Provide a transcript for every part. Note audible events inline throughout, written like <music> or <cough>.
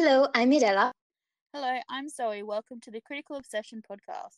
Hello, I'm Mirella. Hello, I'm Zoe. Welcome to the Critical Obsession podcast.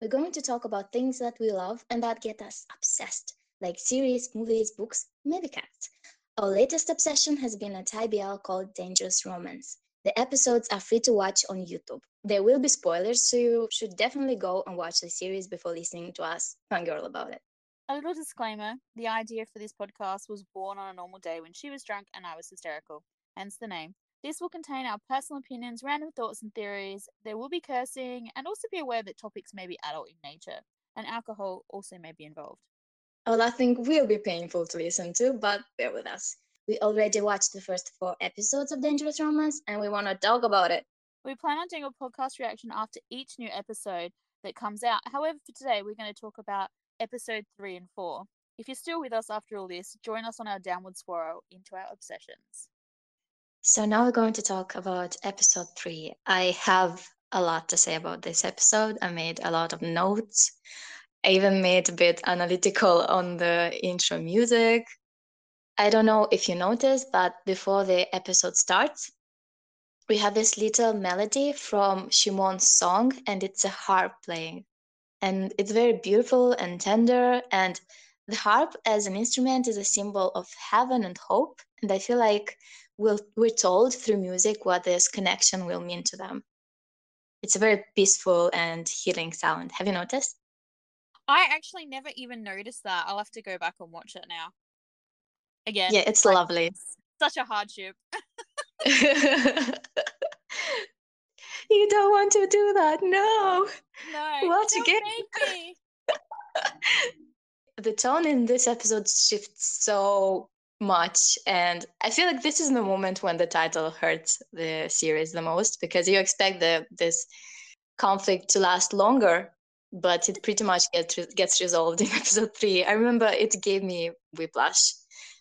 We're going to talk about things that we love and that get us obsessed, like series, movies, books, maybe cats. Our latest obsession has been a Thai BL called Dangerous Romance. The episodes are free to watch on YouTube. There will be spoilers, so you should definitely go and watch the series before listening to us fangirl about it. A little disclaimer the idea for this podcast was born on a normal day when she was drunk and I was hysterical, hence the name. This will contain our personal opinions, random thoughts, and theories. There will be cursing, and also be aware that topics may be adult in nature, and alcohol also may be involved. Well, I think we'll be painful to listen to, but bear with us. We already watched the first four episodes of Dangerous Romance, and we want to talk about it. We plan on doing a podcast reaction after each new episode that comes out. However, for today, we're going to talk about episode three and four. If you're still with us after all this, join us on our downward spiral into our obsessions. So now we're going to talk about episode three. I have a lot to say about this episode. I made a lot of notes. I even made a bit analytical on the intro music. I don't know if you noticed, but before the episode starts, we have this little melody from Chimon's song, and it's a harp playing. And it's very beautiful and tender. And the harp as an instrument is a symbol of heaven and hope. And I feel like we'll, we're told through music what this connection will mean to them. It's a very peaceful and healing sound. Have you noticed? I actually never even noticed that. I'll have to go back and watch it now. Again. Yeah, it's like, lovely. Such a hardship. <laughs> you don't want to do that. No. No. What again? <laughs> the tone in this episode shifts so much and i feel like this is the moment when the title hurts the series the most because you expect the this conflict to last longer but it pretty much gets gets resolved in <laughs> episode 3 i remember it gave me whiplash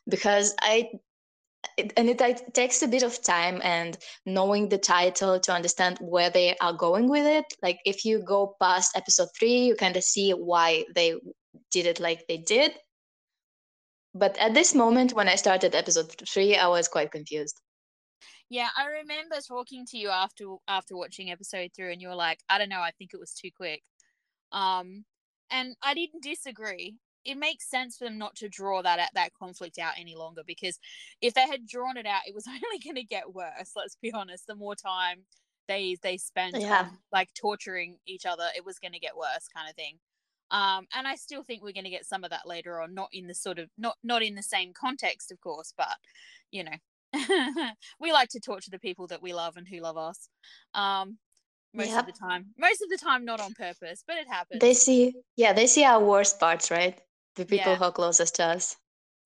because i it, and it, it takes a bit of time and knowing the title to understand where they are going with it like if you go past episode 3 you kind of see why they did it like they did but at this moment, when I started episode three, I was quite confused. Yeah, I remember talking to you after after watching episode three, and you were like, "I don't know, I think it was too quick." Um, and I didn't disagree. It makes sense for them not to draw that that conflict out any longer because if they had drawn it out, it was <laughs> only going to get worse. Let's be honest. The more time they they spent yeah. on, like torturing each other, it was going to get worse, kind of thing. Um, and I still think we're going to get some of that later on, not in the sort of not not in the same context, of course, but you know, <laughs> we like to torture the people that we love and who love us. Um, most yep. of the time, most of the time, not on purpose, but it happens. They see, yeah, they see our worst parts, right? The people yeah. who are closest to us.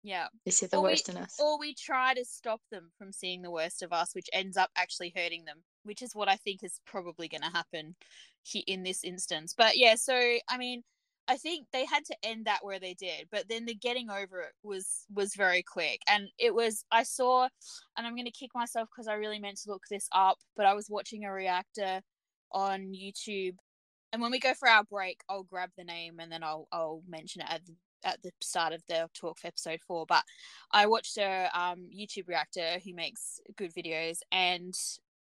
Yeah. They see the or worst we, in us. Or we try to stop them from seeing the worst of us, which ends up actually hurting them, which is what I think is probably going to happen in this instance. But yeah, so I mean, I think they had to end that where they did, but then the getting over it was was very quick. And it was I saw and I'm going to kick myself cuz I really meant to look this up, but I was watching a reactor on YouTube. And when we go for our break, I'll grab the name and then I'll I'll mention it at the at the start of the talk for episode four, but I watched a um, YouTube reactor who makes good videos, and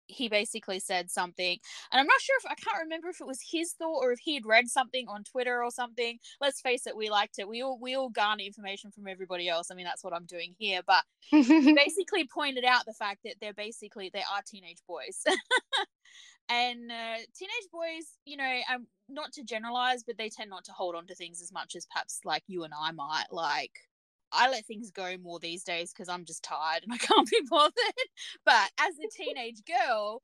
he basically said something and i'm not sure if i can't remember if it was his thought or if he had read something on twitter or something. Let's face it we liked it. We all we all garner information from everybody else. I mean that's what i'm doing here but he <laughs> basically pointed out the fact that they're basically they are teenage boys. <laughs> And uh, teenage boys you know um, not to generalize but they tend not to hold on to things as much as perhaps like you and i might like I let things go more these days because I'm just tired and I <laughs> can't be bothered. But as a teenage girl,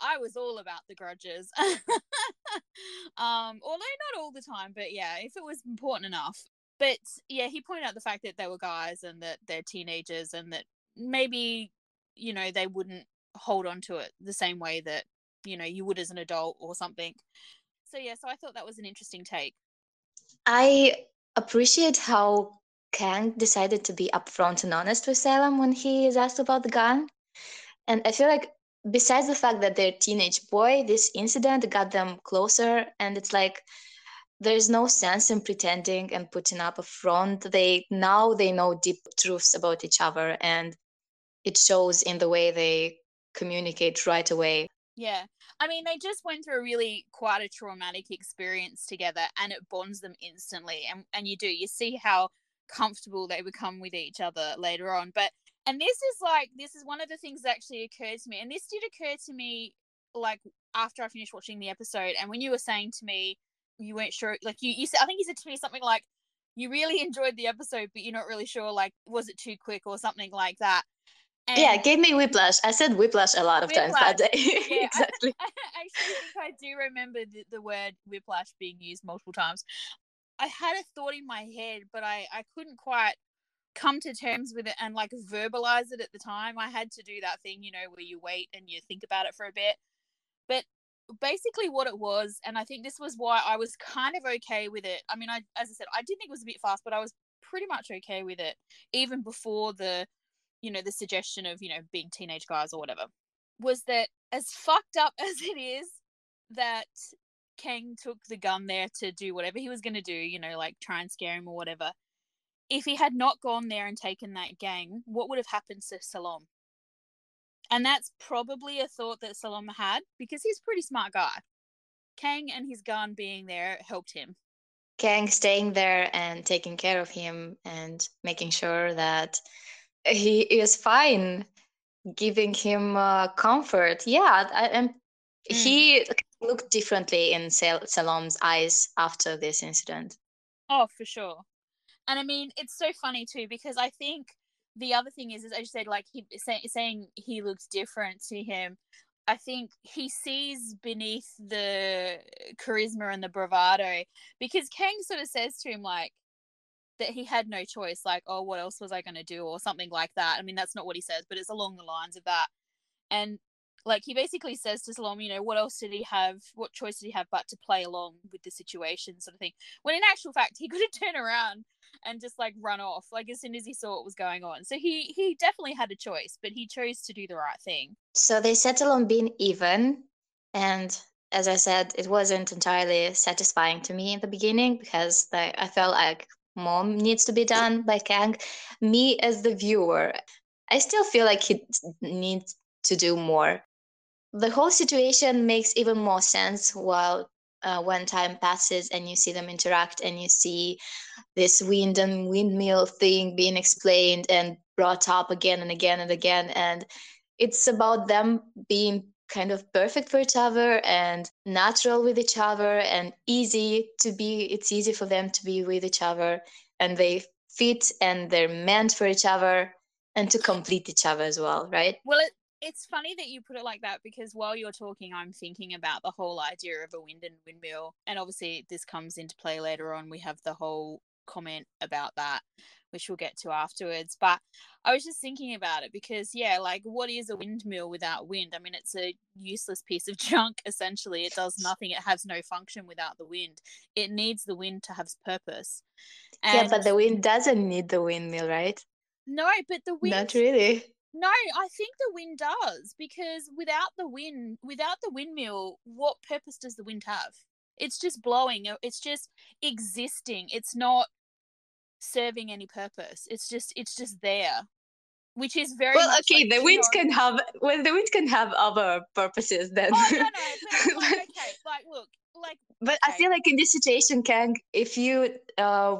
I was all about the grudges. <laughs> um, although not all the time, but yeah, if it was important enough. But yeah, he pointed out the fact that they were guys and that they're teenagers and that maybe, you know, they wouldn't hold on to it the same way that, you know, you would as an adult or something. So yeah, so I thought that was an interesting take. I appreciate how Kang decided to be upfront and honest with Salem when he is asked about the gun. And I feel like besides the fact that they're teenage boy, this incident got them closer and it's like there's no sense in pretending and putting up a front. They now they know deep truths about each other and it shows in the way they communicate right away. Yeah. I mean, they just went through a really quite a traumatic experience together and it bonds them instantly. And, and you do, you see how comfortable they become with each other later on. But, and this is like, this is one of the things that actually occurred to me. And this did occur to me like after I finished watching the episode. And when you were saying to me, you weren't sure, like you, you said, I think you said to me something like, you really <laughs> enjoyed the episode, but you're not really sure, like, was it too quick or something like that. And yeah, gave me whiplash. I said whiplash a lot of whiplash. times that day. <laughs> Yeah, exactly. I, <laughs> I, actually think I do remember the, the word whiplash being used multiple times. I had a thought in my head, but I, I couldn't quite come to terms with it and like verbalize it at the time. I had to do that thing, you know, where you wait and you think about it for a bit. But basically what it was, and I think this was why I was kind of okay with it. I mean, I as I said, I did think it was a bit fast, but I was pretty much okay with it even before the you know the suggestion of you know being teenage guys or whatever was that as fucked up <laughs> as it is that Kang took the gun there to do whatever he was going to do, you know, like try and scare him or whatever. If he had not gone there and taken that gang, what would have happened to Salom? And that's probably a thought that Salom had because he's a pretty smart guy. Kang and his gun being there helped him. Kang staying there and taking care of him and making sure that he is fine giving him uh, comfort yeah and mm. he looked differently in Sal- salom's eyes after this incident. Oh for sure. And i mean it's so funny too because i think the other thing is, as I said, like he say, saying he looks different to him. I think he sees beneath the charisma and the bravado because Kang sort of says to him like, that he had no choice like oh what else was i going to do? or something like that. I mean that's not what he says but it's along the lines of that. And like he basically says to Salom, you know, what else did he have? What choice did he have but to play along with the situation, sort of thing? When in actual fact, he <laughs> could have turned around and just like run off, like as soon as he saw what was going on. So he he definitely had a choice, but he chose to do the right thing. So they settle on being even, and as I said, it wasn't entirely satisfying to me in the beginning because I felt like more needs to be done by Kang. Me as the viewer, I still feel like he needs to do more. The whole situation makes even more sense while uh, when time passes and you see them interact and you see this wind and windmill thing being explained and brought up again and again and again. And it's about them being kind of perfect for each other and natural with each other and easy to be it's easy for them to be with each other and they fit and they're meant for each other and to complete each other as well right? Well it, it's funny that you put it like that because while you're talking i'm thinking about the whole idea of a wind and windmill and obviously this comes into play later on we have the whole comment about that which we'll get to afterwards. But I was just thinking about it because, yeah, like what is a windmill without wind? I mean, it's a useless piece of <laughs> junk, essentially. It does nothing, it has no function without the wind. It needs the wind to have purpose. And yeah, but the wind doesn't need the windmill, right? No, but the wind. Not really. No, I think the wind does because without the wind, without the windmill, what purpose does the wind have? It's just blowing. It's just existing. It's not serving any purpose. It's just it's just there, which is very well. okay, like, the winds can have well, the winds can have other purposes then. Oh no, no, <laughs> but, like, okay, like look, like. But okay. I feel like in this situation, Kang, if you uh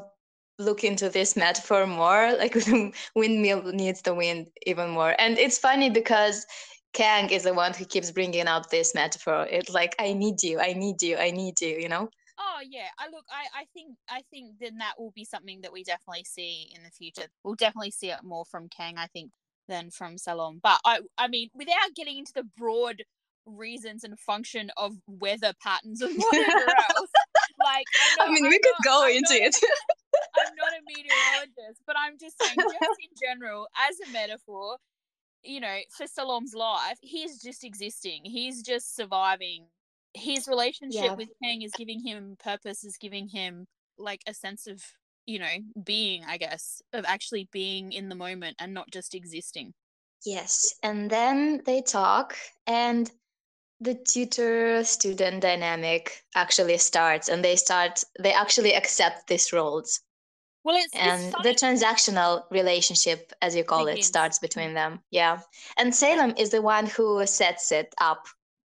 look into this metaphor more, <laughs> like the windmill needs the wind even more, and it's funny because. Kang is the one who keeps bringing up this metaphor. It's like I need you, I need you, I need you. You know. Oh yeah, I look, I, I think, I think then that will be something that we definitely see in the future. We'll definitely see it more from Kang, I think, than from Salom. But I, I mean, without getting into the broad reasons and function of weather patterns and <laughs> whatever else, like I mean, I'm we could go I'm into it. <laughs> I'm not a meteorologist, but I'm just saying, just <laughs> in general, as a metaphor, you know, for Salom's life, he's just existing. He's just surviving his relationship yeah. with Kang is giving him purpose, is giving him like a sense of, you know, being, I guess, of actually being in the moment and not just existing. Yes. And then they talk and the tutor student dynamic actually starts and they start they actually accept these roles Well, it's and it's the transactional relationship, as you call Begins. it, starts between them. Yeah, and Salem is the one who sets it up.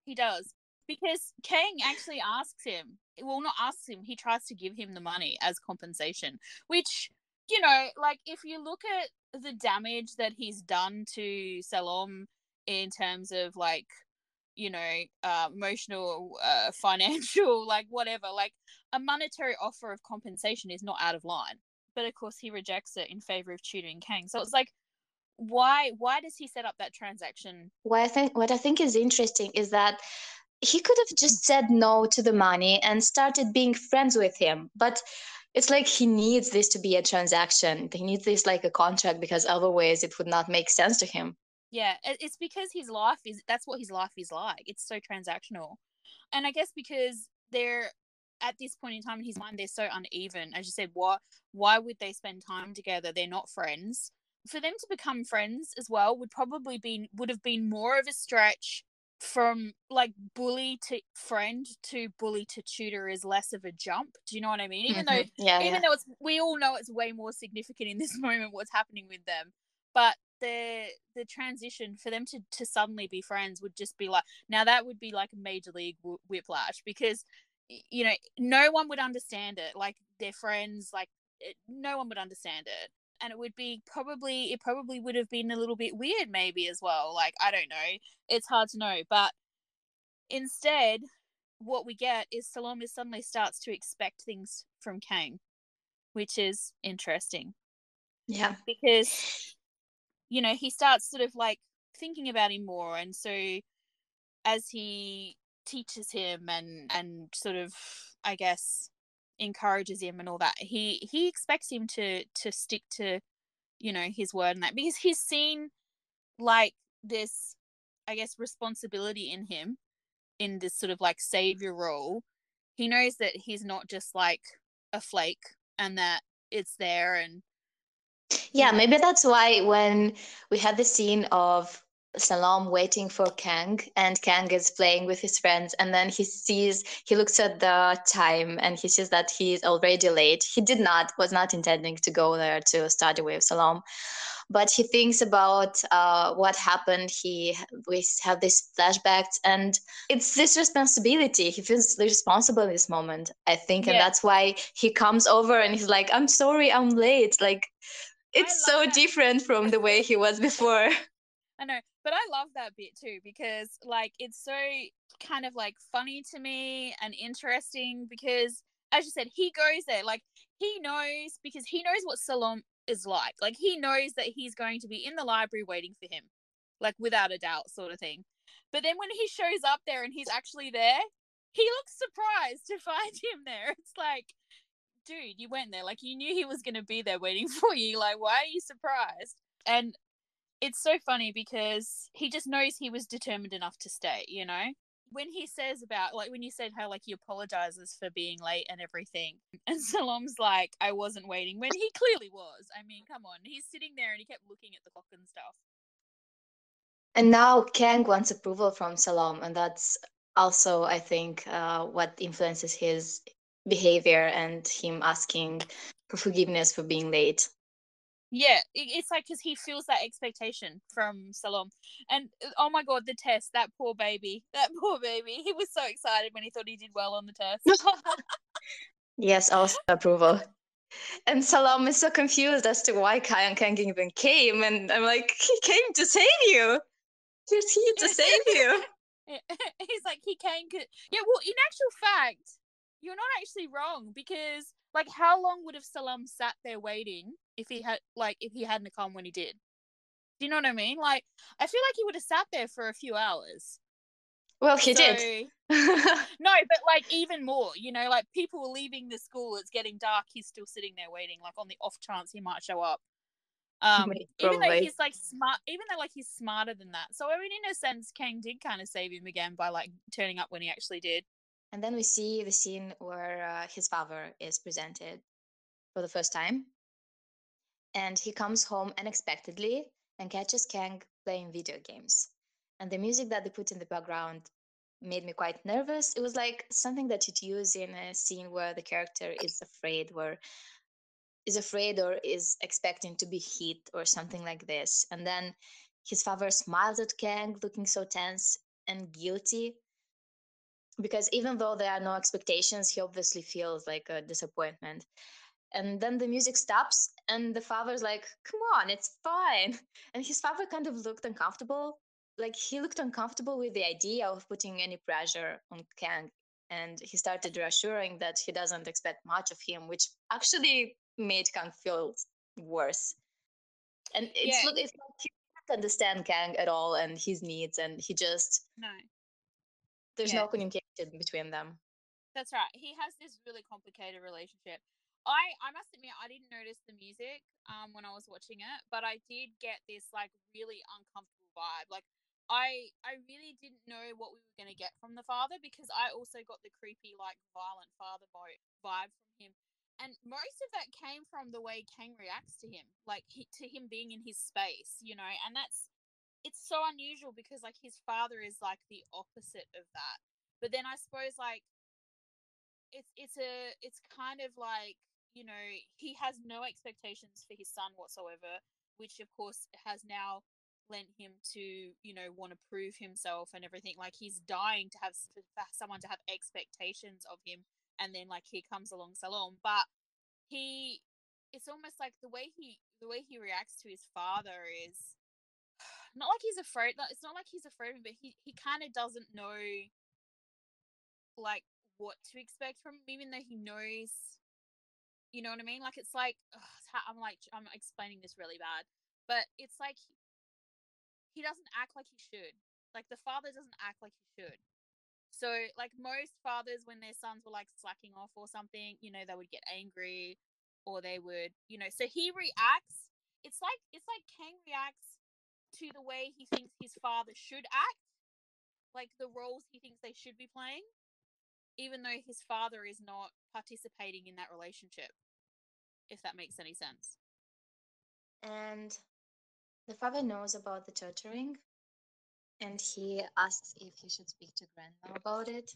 He does because Kang actually asks him. Well, not asks him. He tries to give him the money as compensation, which you know, like if you look at the damage that he's done to Salem in terms of like you know uh, emotional uh, <laughs> financial like whatever like a monetary offer of compensation is not out of line but of course he rejects it in favor of tutoring kang so it's like why why does he set up that transaction What I think what I think is interesting is that he could have just said no to the money and started being friends with him, but it's like he needs this to be a transaction. He needs this like a contract because otherwise it would not make sense to him. yeah it's because his life is that's what his life is like it's so transactional and i guess because they're at this point in time in his mind they're so uneven. As you said what why would they spend time together? They're not friends. For them to become friends as well would probably be would have been more of a stretch from like bully to friend to bully to tutor is less of a jump. Do you know what i mean? Even though Mhm. yeah, even yeah. though it's we all know it's way more significant in this <laughs> moment what's happening with them but the the transition for them to to suddenly be friends would just be like now that would be like a major league wh- whiplash because you know no one would understand it like their friends like it, no one would understand it. And it would be probably it probably would have been a little bit weird maybe as well like i don't know it's hard to know. But instead what we get is salome suddenly starts to expect things from kang which is interesting. Yeah. because you know he starts sort of like thinking about him more. And so as he teaches him and and sort of i guess encourages him and all that he he expects him to to stick to you know his word and that because he's seen like this i guess responsibility in him in this sort of like savior role he knows that he's not just like a flake and that it's there and Yeah, Yeah. maybe that's why when we had the scene of Salam waiting for Kang and Kang is playing with his friends and then he sees he looks at the time and he sees that he's already late. He did not was not intending to go there to study with Salam. But he thinks about uh, what happened. He we have these flashbacks, and it's this responsibility. He feels responsible in this moment, I think, and Yeah. that's why he comes over and he's like, "I'm sorry, I'm late." Like it's so that. different from the way he was before. <laughs> I know, but I love that bit too because like it's so kind of like funny to me and interesting because as you said, he goes there like he knows because he knows what Salom is like. Like he knows that he's going to be in the library waiting for him. Like without a doubt sort of thing. But then when he shows up there and he's actually there, he looks surprised to <laughs> find him there. It's like dude, you went there. Like you knew he was going to be there waiting <laughs> for you. Like why are you surprised? And it's so funny because he just knows he was determined enough to stay, you know? When he says about like when you said how like he apologizes for being late and everything, <laughs> and Salom's like, I wasn't waiting when he clearly was. I mean, come on. He's sitting there and he kept looking at the clock and stuff. And now Kang wants approval from Salam, and that's also, I think, uh, what influences his behavior and him asking for forgiveness for being late. Yeah, it's like because he feels that expectation from Salom. And uh, oh my god, the test, that poor baby. That <laughs> poor baby. He was so excited when he thought he did well on the test. <laughs> Yes, also approval. And Salom is so confused as to why Kang Kang even came, and I'm like, he came to save you. He's here to save you. <laughs> He's like, he came. Yeah, well, in actual fact, you're not actually wrong because, like, how long would have Salam sat there waiting if he had, like, if he hadn't come when he did? Do you know what I mean? Like, I feel like he would have sat there for a few hours. Well, he So- did. <laughs> No, but like even more, you know, like people were leaving the school, it's getting dark, he's still sitting there waiting, like on the off chance he might show up. Um, Wait, even though he's like smart, even though like he's smarter than that. So I mean, in a sense, Kang did kind of save him again by like turning up when he actually did. And then we see the scene where uh, his father is presented for the first time. And he comes home unexpectedly and catches Kang playing video games. And the music that they put in the background made me quite nervous. It was like something that you'd use in a scene where the character is afraid, where is afraid or is expecting to be hit or something like this. And then his father smiles at Kang, looking so tense and guilty. Because even though there are no expectations, he obviously feels like a disappointment. And then the music stops, and the father's like, Come on, it's fine. <laughs> And his father kind of looked uncomfortable. Like he looked uncomfortable with the idea of putting any pressure on Kang. And he started reassuring that he doesn't expect much of him, which actually made Kang feel worse. And it's, Yeah. it's like he doesn't understand Kang at all and his needs, and he just, No, there's Yeah. no communication between them. that's right. He has this really complicated relationship. I I must admit I didn't notice the music um when I was watching it, but I did get this like really uncomfortable vibe. Like I I really didn't know what we were going to get from the father because I also got the creepy like violent father vibe from him. And most of that came from the way Kang reacts to him, like he, to him being in his space, you know, and that's it's so unusual because like his father is like the opposite of that. But then I suppose like it's it's a it's kind of like you know he has no expectations for his son whatsoever which of course has now lent him to you know want to prove himself and everything like he's dying to have someone to have expectations of him and then like here comes along salom but he it's almost like the way he the way he reacts to his father is not like he's afraid it's not like he's afraid of him but he he kind of doesn't know like what to expect from him, even though he knows. You know what I mean? Like it's like ugh, I'm like I'm explaining this really bad, but it's like he, he doesn't act like he should. Like the father doesn't act like he should. So like most fathers, when their sons were like slacking off or something, you know, they would get angry, or they would, you know. So he reacts. It's like it's like Kang reacts to the way he thinks his father should act, like the roles he thinks they should be playing even though his father is not participating in that relationship if that makes any sense And the father knows about the torturing, and he asks if he should speak to grandma about it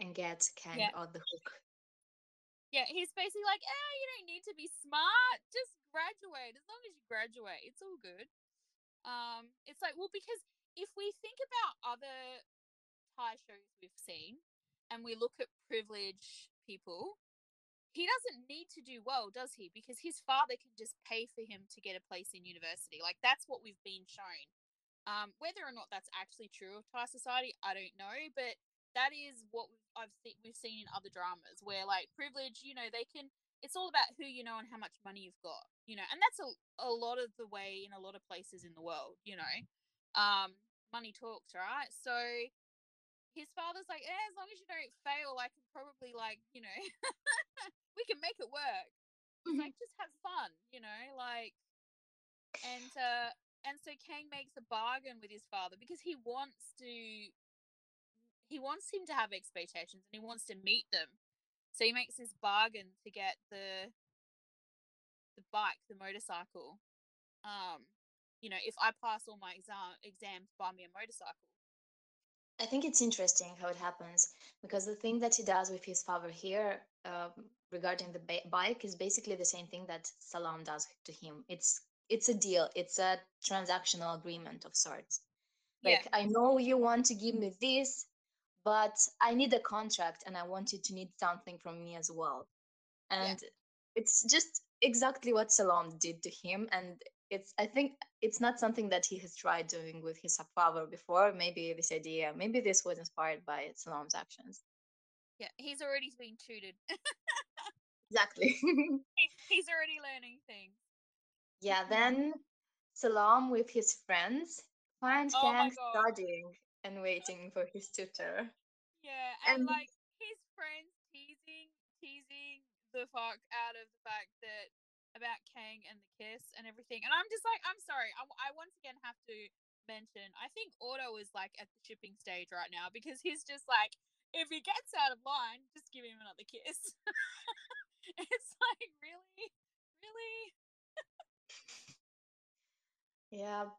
and get Kang Yeah. on the hook. yeah he's basically like eh you don't need to be smart just graduate as long as you graduate it's all good um it's like well because if we think about other thai shows we've seen and we look at privileged people he doesn't need to do well does he? Because his father can just pay for him to get a place in university. Like that's what we've been shown. Um whether or not that's actually true of thai society i don't know but that is what I've seen we've seen in other dramas where like privilege you know they can it's all about who you know and how much money you've got you know and that's a, a lot of the way in a lot of places in the world you know um money talks right? So his father's like eh, as long as you don't fail i can probably like you know <laughs> we can make it work. It's like just have fun you know like and uh and so Kang makes a bargain with his father because he wants to he wants him to have expectations and he wants to meet them so he makes this bargain to get the the bike the motorcycle um you know if i pass all my exam exams buy me a motorcycle I think it's interesting how it happens because the thing that he does with his father here um, regarding the ba- bike is basically the same thing that Salam does to him. It's it's a deal. It's a transactional agreement of sorts. Yeah. Like I know you want to give me this, but I need a contract and I want you to need something from me as well. And it's just exactly what Salam did to him. And it's I think it's not something that he has tried doing with his father before. Maybe this idea, maybe this was inspired by Salam's actions. yeah he's already been tutored Exactly. <laughs> He- he's already learning things yeah, then Salam with his friends finds Oh studying and waiting for his tutor. Yeah, and, And- like his friends teasing, teasing the fuck out of the fact that about Kang and the kiss and everything. And I'm just like, I'm sorry. I, I once again have to mention, I think Auto is like at the shipping stage right now because he's just like, if he gets out of line, just give him another kiss. <laughs> it's like, really? Really? Yeah.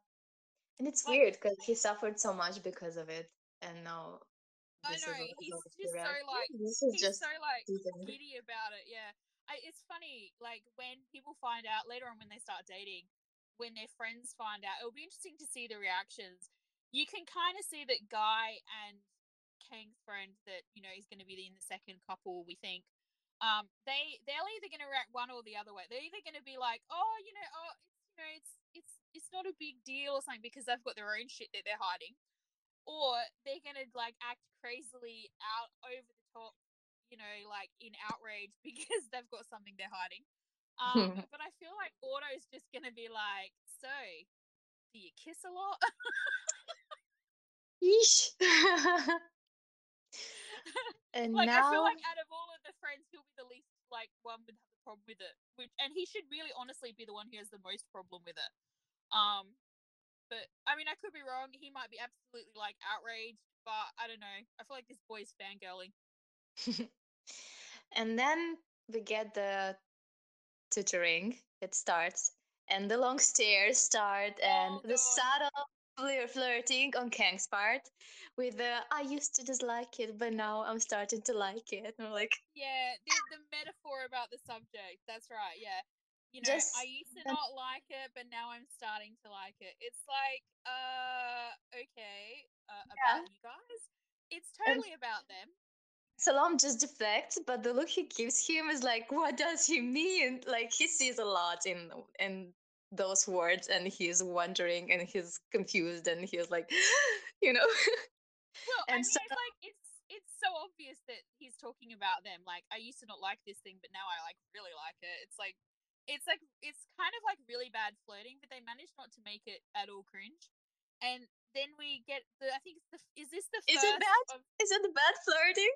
And it's Like- weird because he suffered so much because of it. And now I this know, is he's just so like, this is he's just so like giddy about it. Yeah. I, it's funny, like when people find out later on when they start dating, when their friends find out, it'll be interesting to see the reactions. You can kind of see that Guy and Kang's friend that you know is going to be in the second couple. We think um, they they're either going to react one or the other way. They're either going to be like, oh, you know, oh, it's you know, it's it's not a big deal or something because they've got their own shit that they're hiding, or they're going to like act crazily out over the top, you know, like in outrage <laughs> because they've got something they're hiding. Um, <laughs> but I feel like Auto's just going to be like, so, do you kiss a lot? Yeesh. <laughs> and like now, I feel like out of all of the friends, he'll be the least like one would have a problem with it. Which and he should really honestly be the one who has the most problem with it. Um but I mean I could be wrong. He might be absolutely like outraged, but I don't know. I feel like this boy's fangirling. <laughs> and then we get the tutoring. It starts, and the long <laughs> stares start, and Oh, the subtle flir- flirting on Kang's part with the I used to dislike it, but now I'm starting to like it. And I'm like, Yeah, the, the metaphor about the subject. That's right. Yeah. You know, Just I used to not like it, but now I'm starting to like it. It's like, uh, okay, uh, Yeah. about you guys. It's totally about them. Salam just deflects, but the look he gives him is like, what does he mean? Like he sees a lot in in those words, and he's wondering, and he's confused, and he's like, <gasps> you know, Well, <laughs> I And mean, so- it's like it's it's so obvious that he's talking about them. Like, I used to not like this thing, but now I like really like it. It's like, it's like it's kind of like really bad flirting, but they managed not to make it at all cringe. And then we get the. I think it's the. Is this the Is it bad? of is it bad flirting?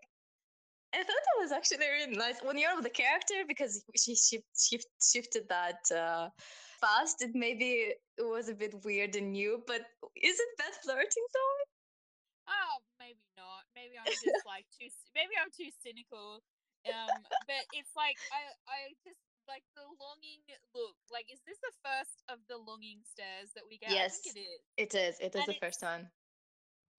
I thought that was actually really nice when you're the character because she shift, shift, shifted that uh, fast. It maybe it was a bit weird and new, but is it bad flirting though? Oh, maybe not. Maybe I'm just like too. Maybe I'm too cynical. Um, but it's like I, I just like the longing look. Like, is this the first of the longing stares that we get? I Yes. think it is. It is. It is And the first one.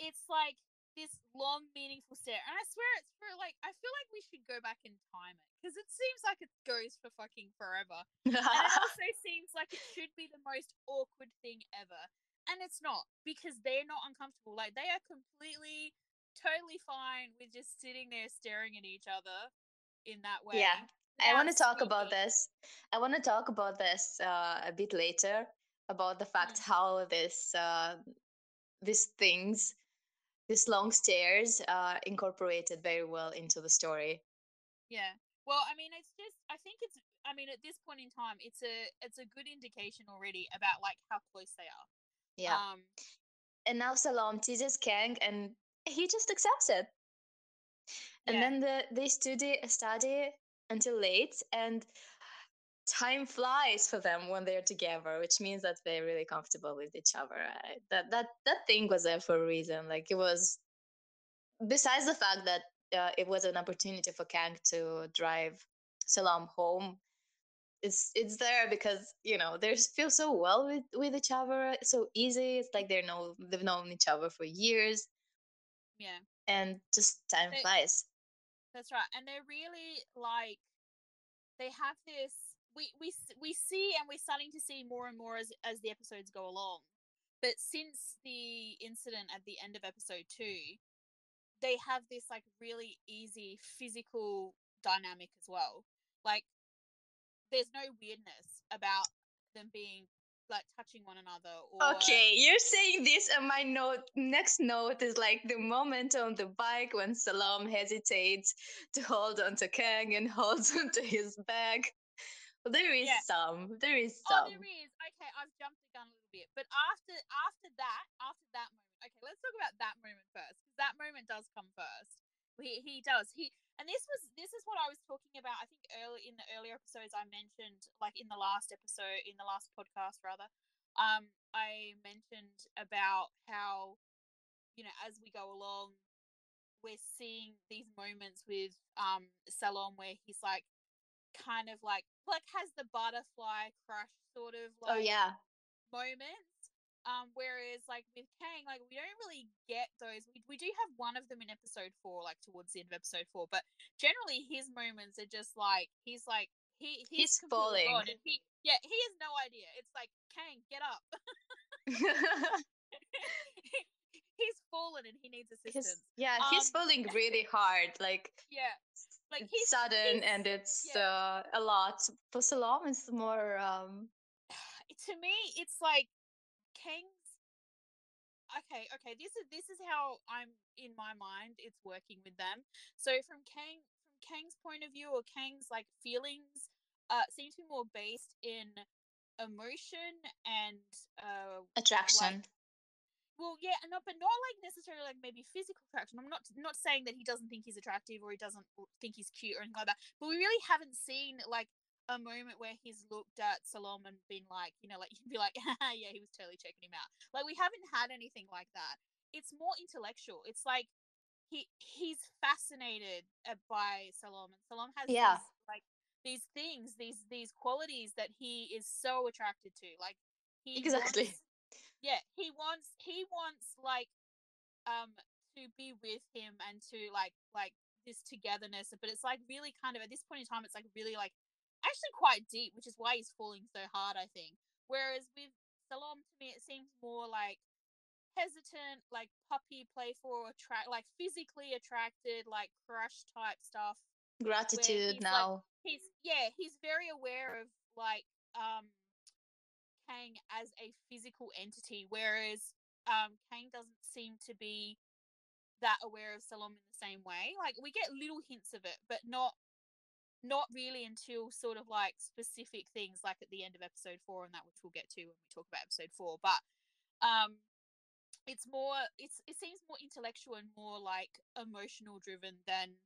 It's like this long, meaningful stare, and I swear it's for like. I feel like we should go back and time it because it seems like it goes for fucking forever. And it <laughs> also seems like it should be the most awkward thing ever. And it's not because they're not uncomfortable. Like they are completely, totally fine with just sitting there staring at each other in that way. Yeah, I want to talk about this. I want to talk about this uh, a bit later about the fact Mm. how this uh, these things, these long stares, uh, incorporated very well into the story. Yeah. Well, I mean, it's just. I think it's. I mean, at this point in time, it's a. It's a good indication already about like how close they are. Yeah, Um. and now Salam teases Kang, and he just accepts it. And Yeah. then the, they study study until late, and time flies for them when they're together, which means that they're really comfortable with each other. I, that that that thing was there for a reason. Like it was, besides the fact that uh, it was an opportunity for Kang to drive Salam home. It's it's there because you know they feel so well with, with each other, so easy. It's like they're know they've known each other for years, Yeah. and just time They- flies. That's right, and they're really like they have this. We we we see and we're starting to see more and more as as the episodes go along. But since the incident at the end of episode two, they have this like really easy physical dynamic as well. Like there's no weirdness about them being like touching one another or Okay, you're saying this, and my note next note is like the moment on the bike when Salam hesitates to hold onto Kang and <laughs> holds onto his bag. There is Yeah. some. There is some. Oh, there is. Okay, I've jumped the gun a little bit, but after after that, after that moment, okay, let's talk about that moment first because that moment does come first. He he does he, and this was this is what I was talking about. I think early in the earlier episodes, I mentioned like in the last episode, in the last podcast rather, um, I mentioned about how you know as we go along, we're seeing these moments with um Salon where he's like kind of like like has the butterfly crush sort of like oh yeah. moments. Um, whereas like with Kang, like we don't really get those. We, we do have one of them in episode four, like towards the end of episode four, but generally his moments are just like he's like he He's he's, falling. and he yeah he has no idea. It's like Kang, get up. <laughs> <laughs> he's fallen and he needs assistance. He's- yeah, he's Um, falling <laughs> really hard. Like Yeah, like he's sudden he's- and it's yeah. uh, a lot. For Salam, it's more um <sighs> to me it's like Kang's okay, okay, this is this is how I'm in my mind it's working with them. So from Kang from Kang's point of view or Kang's like feelings uh seem to be more based in emotion and uh attraction. well yeah and not but not like necessarily like maybe physical attraction i'm not not saying that he doesn't think he's attractive or he doesn't think he's cute or anything like that but we really haven't seen like a moment where he's looked at Salom and been like, you know, like <laughs> you'd be like, <laughs> yeah, he was totally checking him out. Like we haven't had anything like that. It's more intellectual. It's like he he's fascinated uh, by Salom, and Salom has Yeah. these, like these things, these these qualities that he is so attracted to. Like he Exactly. wants- yeah, he wants he wants like um to be with him and to like like this togetherness but it's like really kind of at this point in time it's like really like actually quite deep which is why he's falling so hard i think whereas with salom to me it seems more like hesitant like puppy playful attract like physically attracted like crush type stuff Gratitude he's like- now. he's yeah he's very aware of like um Kang as a physical entity, whereas um Kang doesn't seem to be that aware of Salom in the same way. Like we get little hints of it, but not not really until sort of like specific things like at the end of episode four and that which we'll get to when we talk about episode four. But um it's more it's it seems more intellectual and more like emotional driven than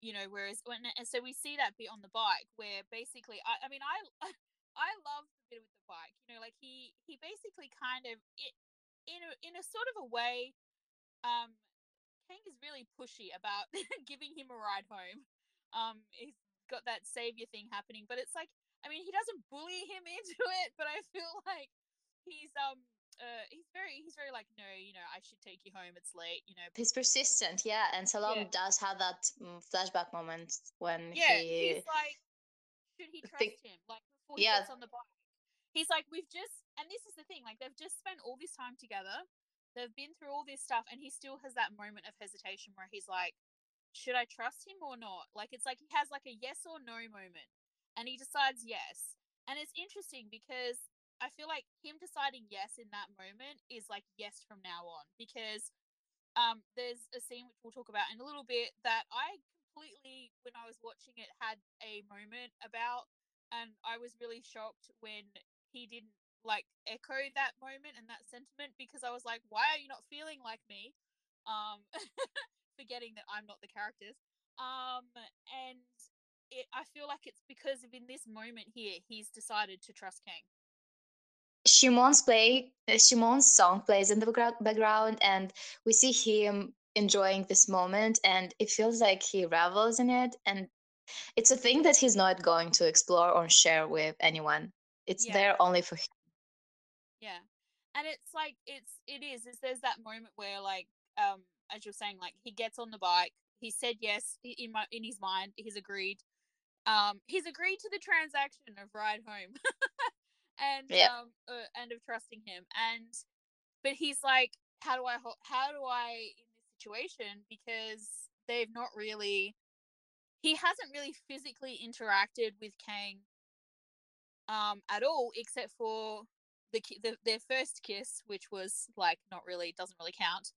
you know whereas when and so we see that bit on the bike where basically i, I mean i <laughs> i love the bit with the bike you know like he he basically kind of it in a in a sort of a way um Kang is really pushy about <laughs> giving him a ride home um he's got that savior thing happening but it's like i mean he doesn't bully him <laughs> into it but i feel like he's um uh he's very he's very like no you know i should take you home it's late you know He's persistent, yeah. And Salam Yeah. does have that mm, flashback moment when Yeah, he he's like, should he trust think- him? Like before he Yeah. gets on the bike, he's like, we've just, and this is the thing, like they've just spent all this time together, they've been through all this stuff, and he still has that moment of hesitation where he's like, should I trust him or not? Like it's like he has like a yes or no moment, and he decides yes, and it's interesting because I feel like him deciding yes in that moment is like yes from now on because um there's a scene which we'll talk about in a little bit that I completely when I was watching it had a moment about and I was really shocked when he didn't like echo that moment and that sentiment because I was like why are you not feeling like me um <laughs> forgetting that I'm not the characters um and it I feel like it's because of in this moment here he's decided to trust Kang Chimon's play uh, Chimon's song plays in the background and we see him enjoying this moment and it feels like he revels in it and it's a thing that he's not going to explore or share with anyone it's Yeah. there only for him Yeah. And it's like it's it is, it's there's that moment where like um as you're saying, like he gets on the bike, he said yes in my in his mind, he's agreed. Um he's agreed to the transaction of ride home. <laughs> and Yep. um uh, and of trusting him. And but he's like, how do I ho- how do I in this situation because they've not really he hasn't really physically interacted with Kang um at all except for the, the their first kiss which was like not really doesn't really count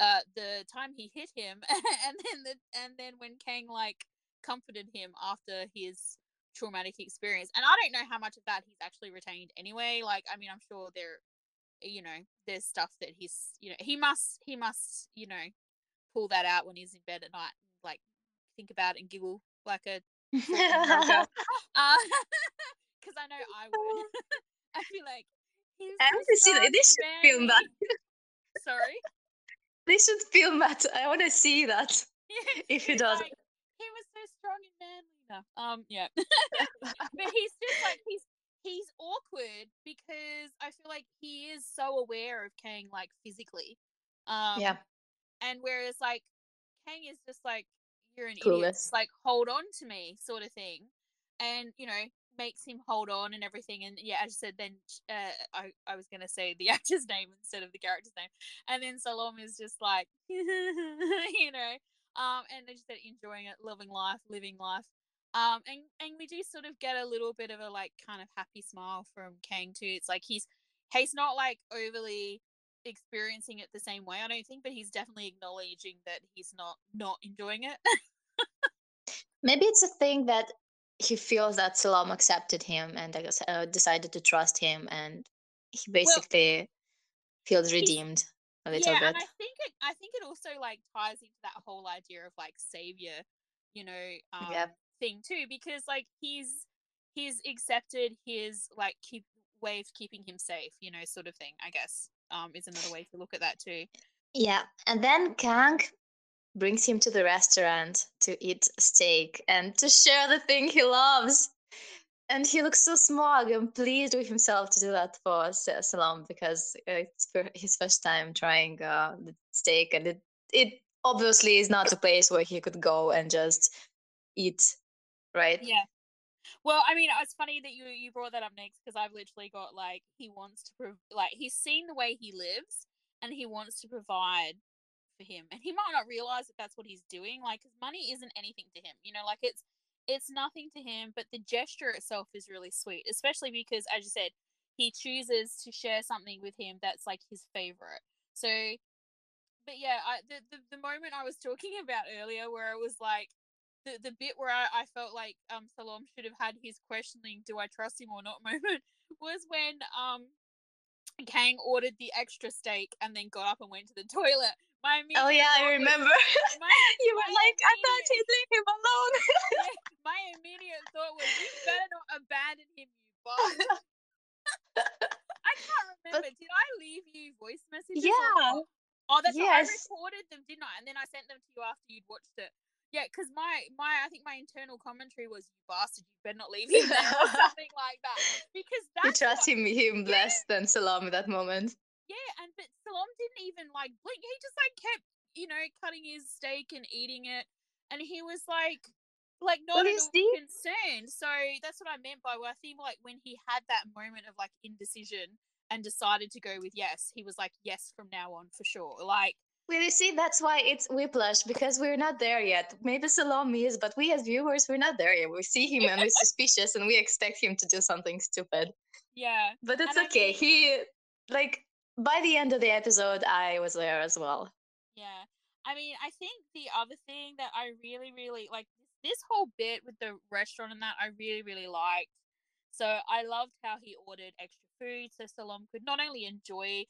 uh the time he hit him <laughs> and then the and then when Kang like comforted him after his traumatic experience and I don't know how much of that he's actually retained anyway like I mean I'm sure there you know there's stuff that he's you know he must he must you know pull that out when he's in bed at night and like think about it and giggle like a 14 year old girl because I know I would. <laughs> <laughs> I feel like he's I so want to see that. strong They and should film manly. Sorry. They should film that i want to see that <laughs> If he does. like, he was so strong and manly. No. Um. Yeah. <laughs> but he's just like he's he's awkward because I feel like he is so aware of Kang like physically. Um, yeah And whereas like Kang is just like you're an idiot, Clueless. just, like hold on to me sort of thing. and you know makes him hold on and everything. And yeah, as I said, then uh, I I was gonna say the <laughs> actor's name instead of the character's name, and then Salam is just like <laughs> you know, um, and they just said enjoying it, loving life, living life. Um, and and we do sort of get a little bit of a like kind of happy smile from Kang too. It's like he's he's not like overly experiencing it the same way, I don't think, but he's definitely acknowledging that he's not not enjoying it. <laughs> Maybe it's a thing that he feels that Salam accepted him and uh, decided to trust him, and he basically well, feels redeemed a little yeah, bit. and I think it, I think it also like ties into that whole idea of like savior, you know, um, yeah. thing too, because like he's he's accepted his like keep way of keeping him safe, you know, sort of thing. I guess um, is another way to look at that too. Yeah, and then Kang brings him to the restaurant to eat steak and to share the thing he loves. And he looks so smug and pleased with himself to do that for Salam because it's his first time trying uh, the steak, and it it obviously is not a place where he could go and just eat, right? Yeah. Well, I mean, it's funny that you you brought that up next because I've literally got like he wants to prov- like he's seen the way he lives and he wants to provide for him, and he might not realize that that's what he's doing. Like, because money isn't anything to him, you know, like it's it's nothing to him, but the gesture itself is really sweet, especially because, as you said, he chooses to share something with him that's like his favorite. So, but yeah, I the the, the moment I was talking <laughs> about earlier, where it was like the the bit where I, I felt like um Salam should have had his questioning do I trust him or not <laughs> moment was when um Kang ordered the extra steak and then got up and went to the <laughs> toilet. My oh yeah, I remember. <laughs> My, <laughs> you were like, I thought he'd leave him alone. yeah, <laughs> my immediate thought was, you better not abandon him, you bastard. I can't remember. But, Did I leave you voice messages? Yeah. Oh, that's yes. I recorded them, didn't I? And then I sent them to you after you'd watched it. Yeah, because my my I think my internal commentary was you bastard, you better not leave him there or something like that. Because that's you trust him him yeah. less than Salam at that moment. Yeah, and but Salam didn't even like blink. He just like kept you know cutting his steak and eating it, and he was like like not at all concerned. So that's what I meant by well, I think like when he had that moment of like indecision and decided to go with yes, he was like yes from now on for sure. Like well, you see, that's why it's whiplash because we're not there yet. Maybe Salam is, but we as viewers, we're not there yet. We see him and we're suspicious and we expect him to do something stupid. Yeah. But it's and okay. I mean, he, like, by the end of the episode, I was there as well. Yeah. I mean, I think the other thing that I really, really like this whole bit with the restaurant and that I really, really liked. So I loved how he ordered extra food so Salam could not only enjoy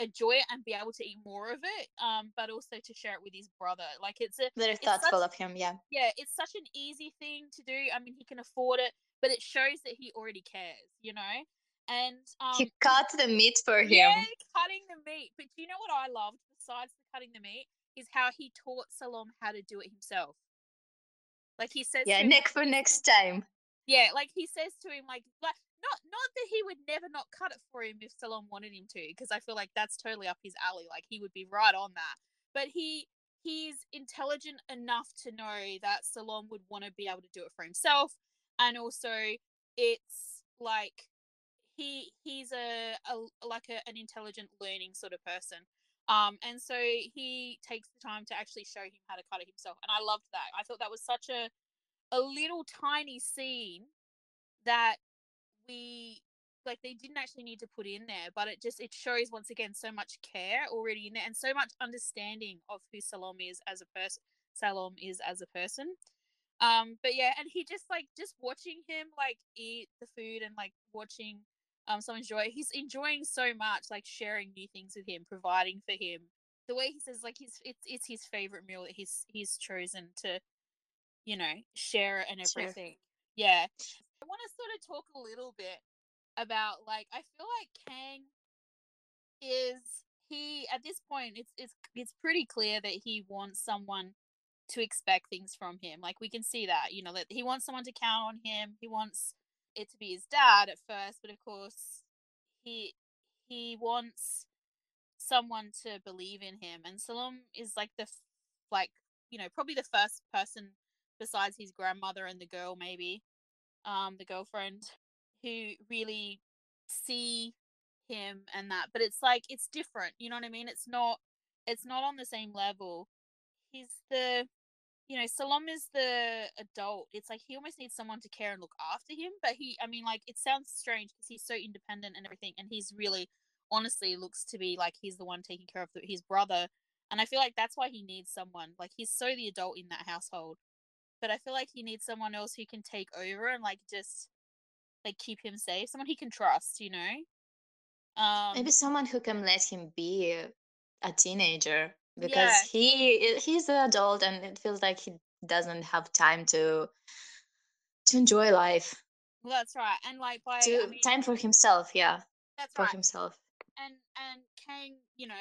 enjoy it and be able to eat more of it um but also to share it with his brother like it's a very thoughtful such, of him yeah yeah it's such an easy thing to do i mean he can afford it but it shows that he already cares you know and um he cut the meat for him. yeah cutting the meat. But do you know what i loved besides the cutting the meat is how he taught Salom how to do it himself. Like he says yeah nick for next time. Yeah like he says to him like like not not that he would never not cut it for him if Salom wanted him to, because I feel like that's totally up his alley. Like he would be right on that. But he he's intelligent enough to know that Salom would want to be able to do it for himself, and also it's like he he's a, a like a, an intelligent learning sort of person. Um, and so he takes the time to actually show him how to cut it himself, and I loved that. I thought that was such a a little tiny scene that we like they didn't actually need to put in there but it just it shows once again so much care already in there and so much understanding of who Salom is as a person Salom is as a person um but yeah and he just like just watching him like eat the food and like watching um someone enjoy he's enjoying so much like sharing new things with him providing for him the way he says like he's it's it's his favorite meal that he's he's chosen to you know share it and everything sure. yeah I want to sort of talk a little bit about like I feel like Kang is he at this point it's it's it's pretty clear that he wants someone to expect things from him. Like we can see that, you know, that he wants someone to count on him. He wants it to be his dad at first, but of course he he wants someone to believe in him. And Salom is like the like, you know, probably the first person besides his grandmother and the girl maybe um, the girlfriend, who really see him and that. But it's like it's different. You know what I mean? It's not. It's not on the same level. He's the you know, Salom is the adult. It's like he almost needs someone to care and look after him. But he, I mean, like, it sounds strange because he's so independent and everything. And he's really, honestly, looks to be like he's the one taking care of the, his brother. And I feel like that's why he needs someone. Like, he's so the adult in that household. But I feel like he needs someone else who can take over and, like, just, like, keep him safe. Someone he can trust, you know? Um, Maybe someone who can let him be a teenager because yeah. he he's an adult and it feels like he doesn't have time to to enjoy life well that's right and like by to, I mean, time for himself yeah that's for right. himself and and kang you know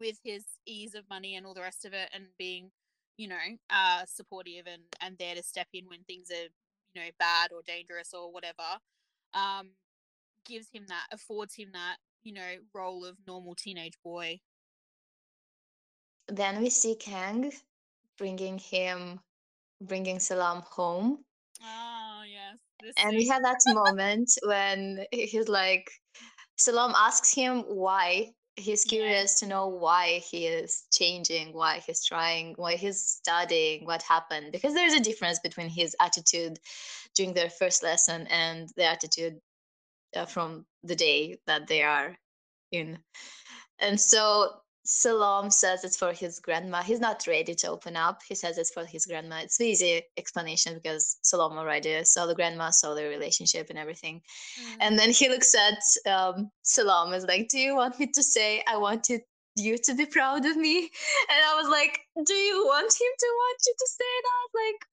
with his ease of money and all the rest of it and being you know uh supportive and and there to step in when things are you know bad or dangerous or whatever um gives him that affords him that you know role of normal teenage boy then we see Kang bringing him, bringing Salam home. Oh, yes. This and we had that moment <laughs> when he's like, Salam asks him why. He's curious yeah. to know why he is changing, why he's trying, why he's studying, what happened. Because there's a difference between his attitude during their first lesson and the attitude uh, from the day that they are in. And so Salam says it's for his grandma. He's not ready to open up. He says it's for his grandma. It's easy explanation because Salam already saw the grandma, saw the relationship and everything. Mm. And then he looks at um, Salam is like, "Do you want me to say I wanted you to be proud of me?" And I was like, "Do you want him to want you to say that?" Like,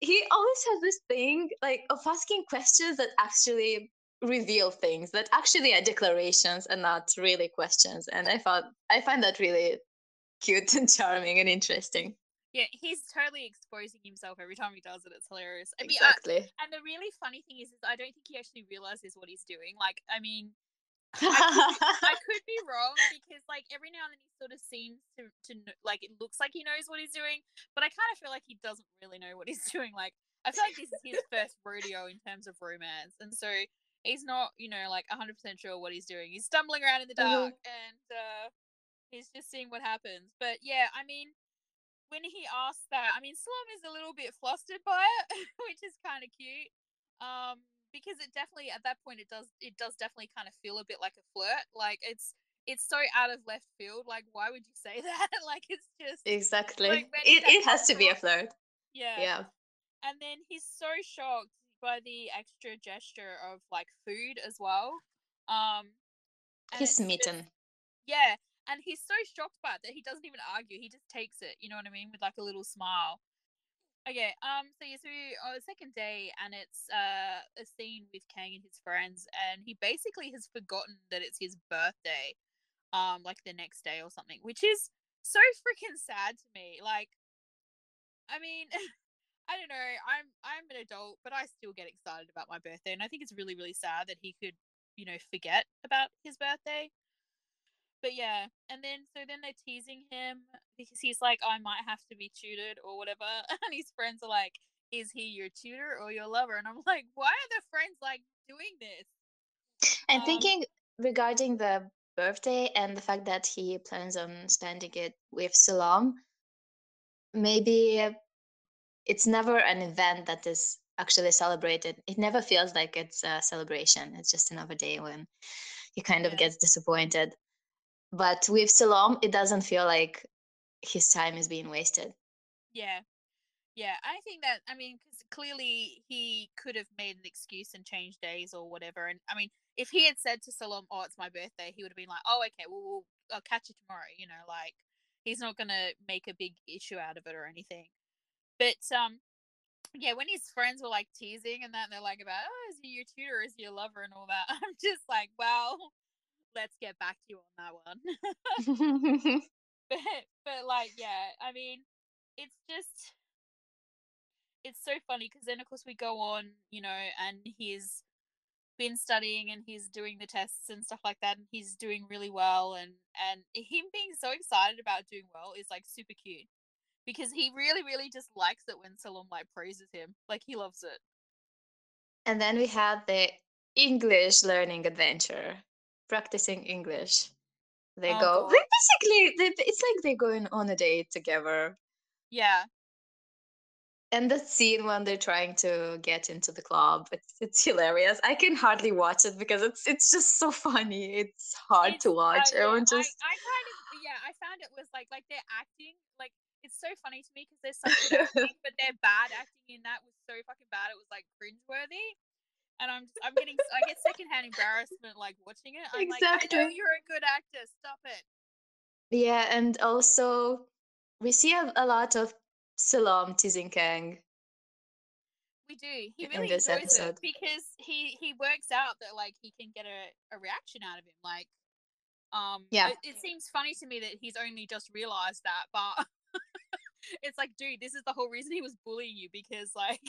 he always has this thing like of asking questions that actually reveal things that actually are declarations and not really questions. And i thought i find that really cute and charming and interesting. Yeah he's totally exposing himself every time he does it. It's hilarious. I mean, exactly. I, and the really funny thing is, is i don't think he actually realizes what he's doing. Like i mean <laughs> I could, I could, be wrong because like every now and then he sort of seems to, to like it looks like he knows what he's doing but i kind of feel like he doesn't really know what he's <laughs> doing. Like i feel like this is his <laughs> first rodeo in terms of romance. And so he's not, you know, like 100% sure what he's doing. He's stumbling around in the mm-hmm. dark mm-hmm. and uh, he's just seeing what happens. But yeah, I mean, when he asks that, I mean, Salam is a little bit flustered by it, <laughs> which is kind of cute. Um, because it definitely at that point it does it does definitely kind of feel a bit like a flirt. Like it's it's so out of left field. Like why would you say <laughs> that? like it's just exactly. Like, it it has to be a flirt. Yeah. Yeah. And then he's so shocked by the extra gesture of like food as well. Um, he's smitten. yeah, and he's so shocked by it that he doesn't even argue. He just takes it. You know what I mean? With like a little smile. Okay, um, so yeah, so on the second day, and it's uh a scene with Kang and his friends, and he basically has forgotten that it's his birthday, um, like the next day or something, which is so freaking sad to me. Like, I mean, <laughs> I don't know. I'm I'm an adult, but I still get excited about my birthday, and I think it's really really sad that he could, you know, forget about his birthday. But yeah, and then so then they're teasing him because he's like, I might have to be tutored or whatever, <laughs> and his friends are like, Is he your tutor or your lover? And I'm <laughs> like, Why are the friends like doing this? And um, thinking regarding the birthday and the fact that he plans on spending it with Salam, maybe it's never an event that is actually celebrated. It never feels like it's a celebration. It's just another day when he kind of gets disappointed. But with Salom, it doesn't feel like his time is being wasted. Yeah. Yeah, I think that, I mean, because clearly he could have made an excuse and changed days or whatever. And I mean, if he had said to Salom, oh, it's my birthday, he would have been like, oh, okay, well, we'll I'll catch you tomorrow. You know, like he's not going to make a big issue out of it or anything. But um, yeah, when his friends were like teasing and that, and they're like about, oh, is he your tutor, is he your lover, and all that. <laughs> I'm just like, well, let's get back to you on that one. <laughs> <laughs> but but like, yeah, I mean, it's just it's so funny because then of course we go on, you know, and he's been studying and he's doing the tests and stuff like that and he's doing really well and and him being so excited about doing well is like super cute because he really, really just likes it when Salam like praises him. Like he loves it. And then we had the English learning adventure, practicing English. They Oh, go basically. They, it's like they're going on a date together. Yeah. And the scene when they're trying to get into the club, it's it's hilarious. I can hardly watch it because it's it's just so funny. It's hard It's, to watch. yeah, Everyone I, just I kind of yeah, I found it was like like they're acting like it's so funny to me because they're such good acting, <laughs> but their bad acting in that was so fucking bad. It was like cringeworthy, and I'm just, I'm getting I get secondhand embarrassment like watching it. I'm like, I know Exactly. you're a good actor. Stop it. yeah, and also we see a, a lot of Salam teasing Kang. We do. He In really this enjoys episode. it because he he works out that like he can get a, a reaction out of him. Like, um, Yeah. It, it seems funny to me that he's only just realized that, but it's like, dude, this is the whole reason he was bullying you because like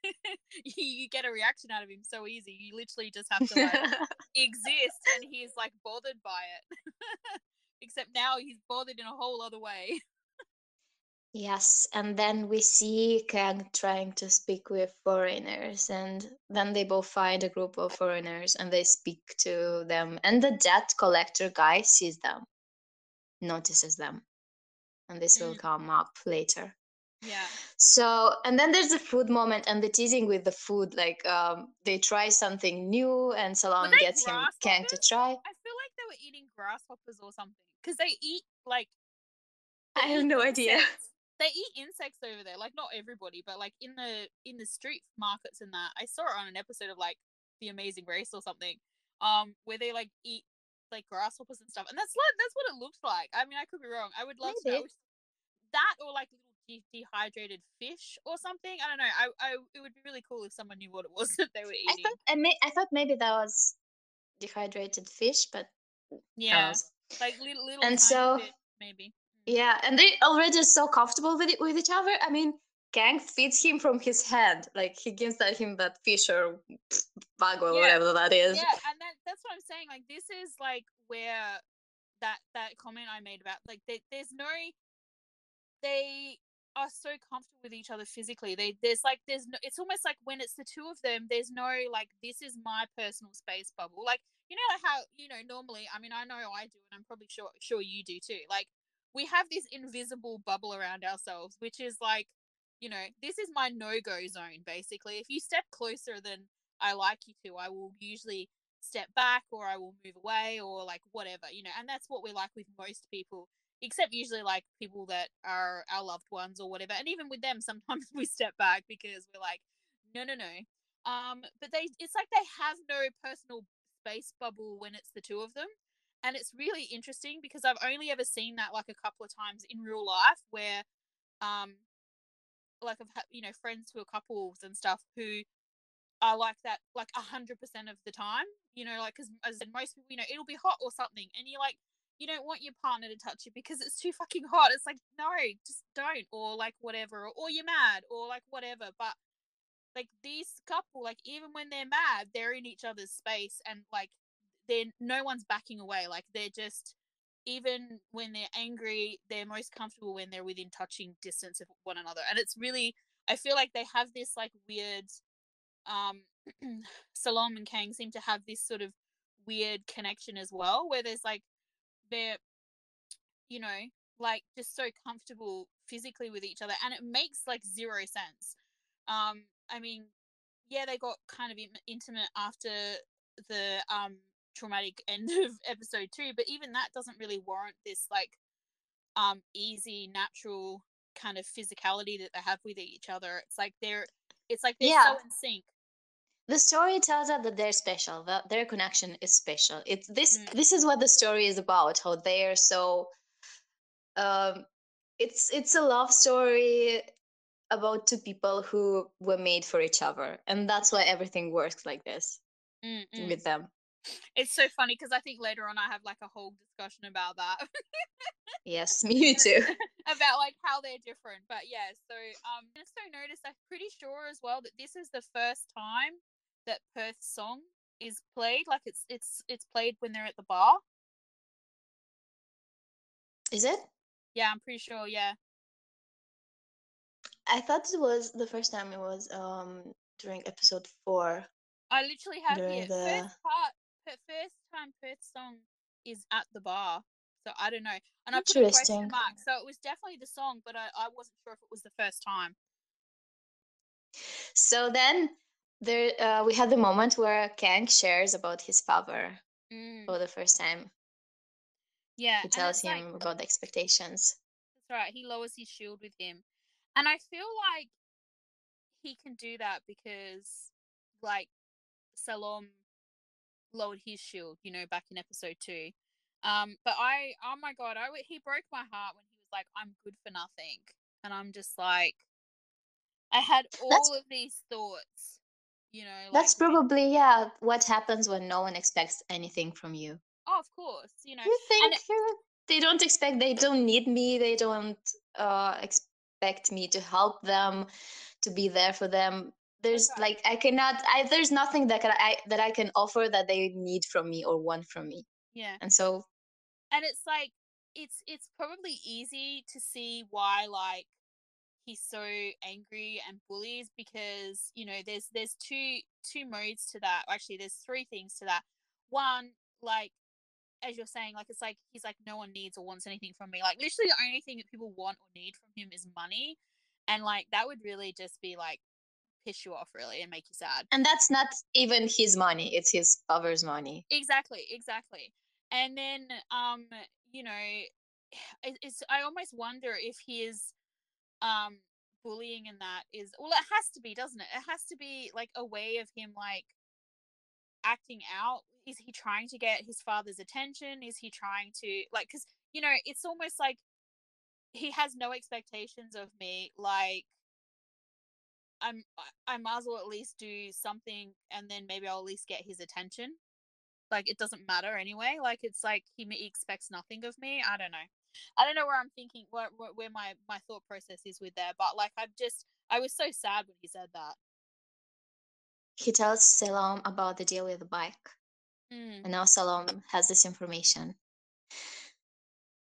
<laughs> you, you get a reaction out of him so easy. You literally just have to like <laughs> exist, and he's like bothered by it. <laughs> Except now he's bothered in a whole other way. Yes, and then we see Kang trying to speak with foreigners, and then they both find a group of foreigners and they speak to them. And the debt collector guy sees them, notices them, and this will Mm. come up later. Yeah. So, and then there's the food moment and the teasing with the food. Like, um, they try something new, and Salam gets him Kang to try. I feel like they were eating grasshoppers or something because they eat like I have no idea. They eat insects over there. Like not everybody, but like in the in the street markets and that. I saw it on an episode of like The Amazing Race or something. Um, where they like eat like grasshoppers and stuff, and that's that's what it looks like. I mean, I could be wrong. I would love to know that or like little de- dehydrated fish or something. I don't know. I, I it would be really cool if someone knew what it was <laughs> that they were I eating. thought I, may, I thought maybe that was dehydrated fish, but yeah, knows? like little little And so- fish, maybe. Mm. Yeah, and they already so comfortable with it, with each other. I mean, Kang feeds him from his hand, like he gives that him that fish or bug or Yeah, whatever that is. yeah and that's what i'm saying like this is like where that that comment i made about like they, there's no they are so comfortable with each other physically. They there's like there's no it's almost like when it's the two of them there's no like this is my personal space bubble. Like you know how you know normally i mean i know i do and i'm probably sure sure you do too. Like we have this invisible bubble around ourselves which is like you know this is my no-go zone basically. If you step closer than i like you to i will usually step back or I will move away or like whatever, you know, and that's what we're like with most people, except usually like people that are our loved ones or whatever. And even with them, sometimes <laughs> we step back because we're like, no, no, no. Um, but they, it's like they have no personal space bubble when it's the two of them. And it's really interesting because I've only ever seen that like a couple of times in real life where, um, like I've had, you know, friends who are couples and stuff who are like that like a hundred percent of the time. You know, like because as most people, you know, it'll be hot or something, and you're like, you don't want your partner to touch you because it's too fucking hot. It's like no, just don't, or like whatever, or, or you're mad, or like whatever. But like these couple, like even when they're mad, they're in each other's space, and like they're no one's backing away. Like they're just even when they're angry, they're most comfortable when they're within touching distance of one another, and it's really. I feel like they have this like weird um <clears throat> Salom and Kang seem to have this sort of weird connection as well where there's like they're you know like just so comfortable physically with each other and it makes like zero sense. Um i mean yeah they got kind of intimate after the um traumatic <laughs> end of episode 2 but even that doesn't really warrant this like um easy natural kind of physicality that they have with each other. It's like they're it's like they're Yeah. so in sync the story tells us that they're special that their connection is special it's this Mm. this is what the story is about how they are so um it's it's a love story about two people who were made for each other and that's why everything works like this Mm, mm. with them It's so funny because I think later on I have like a whole discussion about that. yes me too <laughs> about like how they're different. But yeah, so um I also noticed I'm pretty sure as well that this is the first time that Perth song is played. Like it's it's it's played when they're at the bar. is it Yeah, I'm pretty sure, yeah. i thought it was the first time it was um during episode four I literally have During here the- first part, first time Perth's song is at the bar. So I don't know, and I put a question Interesting. mark. So it was definitely the song, but I, I wasn't sure if it was the first time. So then there uh, we had the moment where Kang shares about his father Mm, for the first time. yeah, He tells it's like- him about the expectations. That's right. He lowers his shield with him. And I feel like he can do that because, like, Salom lowered his shield, you know, back in episode two. Um, but I, oh my god, I he broke my heart when he was like, "I'm good for nothing," and I'm just like, I had all of these thoughts, you know. Like, That's probably yeah what happens when no one expects anything from you. oh, of course, you know. You think uh, they don't expect they don't need me, they don't uh, expect me to help them, to be there for them. There's right. like I cannot I there's nothing that can I that I can offer that they need from me or want from me. Yeah. And so and it's like it's it's probably easy to see why like he's so angry and bullies because you know there's there's two two modes to that actually there's three things to that. One like as you're saying like it's like he's like no one needs or wants anything from me. Like literally the only thing that people want or need from him is money and like that would really just be like piss you off really and make you sad. And that's not even his money, it's his father's money. exactly exactly. And then um you know <sighs> it, it's i almost wonder if his um bullying and that is well it has to be doesn't it? It has to be like a way of him like acting out. Is he trying to get his father's attention? Is he trying to like because you know it's almost like he has no expectations of me like i'm I- might as well at least do something and then maybe i'll at least get his attention. Like it doesn't matter anyway. Like it's like he expects nothing of me. I don't know i don't know where i'm thinking where, where, where my my thought process is with there but like i've just i was so sad when he said that He tells Salam about the deal with the bike. mm. And now Salam has this information.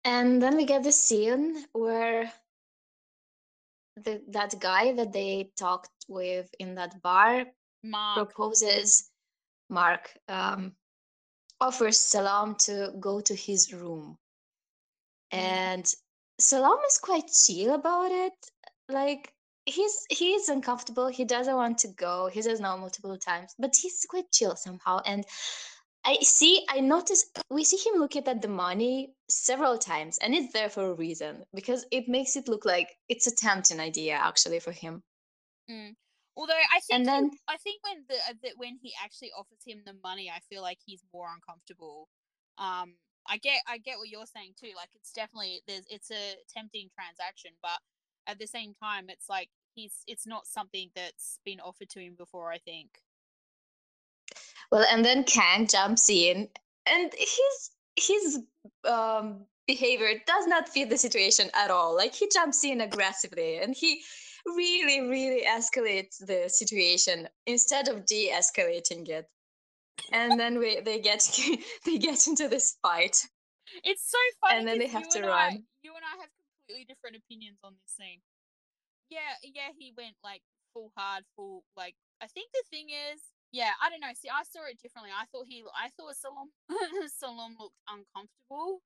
And then we get the scene where the, that guy that they talked with in that bar mark proposes, Mark, um, offers Salam to go to his room. Mhm. And Salam is quite chill about it. Like, he's he's uncomfortable. He doesn't want to go. He says no multiple times, but he's quite chill somehow. And I see, I notice we see him looking at the money several times, and it's there for a reason because it makes it look like it's a tempting idea actually for him. Mm. Although I think And he- then I think when the uh, that when he actually offers him the money, I feel like he's more uncomfortable. Um, I get I get what you're saying too. Like it's definitely there's it's a tempting transaction, but at the same time, it's like he's it's not something that's been offered to him before. I think. Well, and then Kang jumps in, and his his um, behavior does not fit the situation at all. Like he jumps in aggressively, and he really, really escalates the situation instead of de-escalating it. And then we they get <laughs> they get into this fight. It's so funny. And then they have to and I- run. you and I have completely different opinions on this scene. Yeah, yeah, he went like full hard, full like. I think the thing is, yeah, I don't know. See, I saw it differently. I thought he, I thought Salom, <laughs> Salom looked uncomfortable.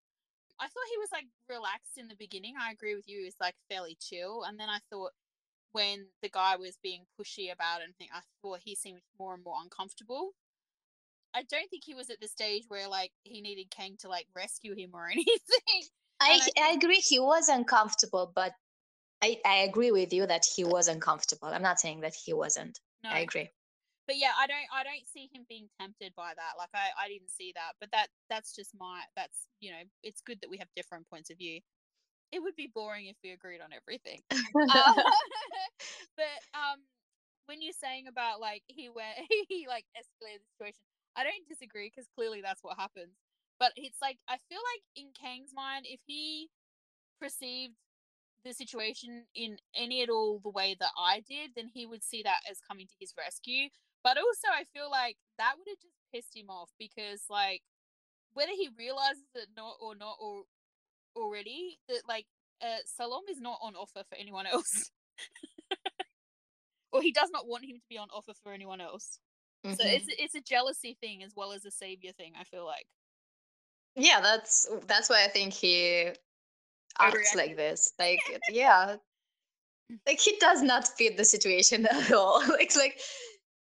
I thought he was like relaxed in the beginning. I agree with you. He was like fairly chill, and then I thought when the guy was being pushy about it, and I thought he seemed more and more uncomfortable. I don't think he was at the stage where like he needed Kang to like rescue him or <laughs> anything. I I I agree he was uncomfortable, but I I agree with you that he was uncomfortable. I'm not saying that he wasn't. No, I agree. but yeah, I don't I don't see him being tempted by that. Like I I didn't see that, but that that's just my that's you know it's good that we have different points of view. It would be boring if we agreed on everything. Uh, <laughs> <laughs> but um, when you're saying about like he went he like escalated the situation, I don't disagree because clearly that's what happens. But it's like I feel like in Kang's mind, if he perceived the situation in any at all the way that I did, then he would see that as coming to his rescue. But also, I feel like that would have just pissed him off because, like, whether he realizes it not or not or already that like uh, Salom is not on offer for anyone <laughs> else, or he does not want him to be on offer for anyone else. So it's it's a jealousy thing as well as a savior thing. I feel like. Yeah, that's that's why I think he acts like this. Like, <laughs> yeah, like he does not fit the situation <laughs> at all. like, like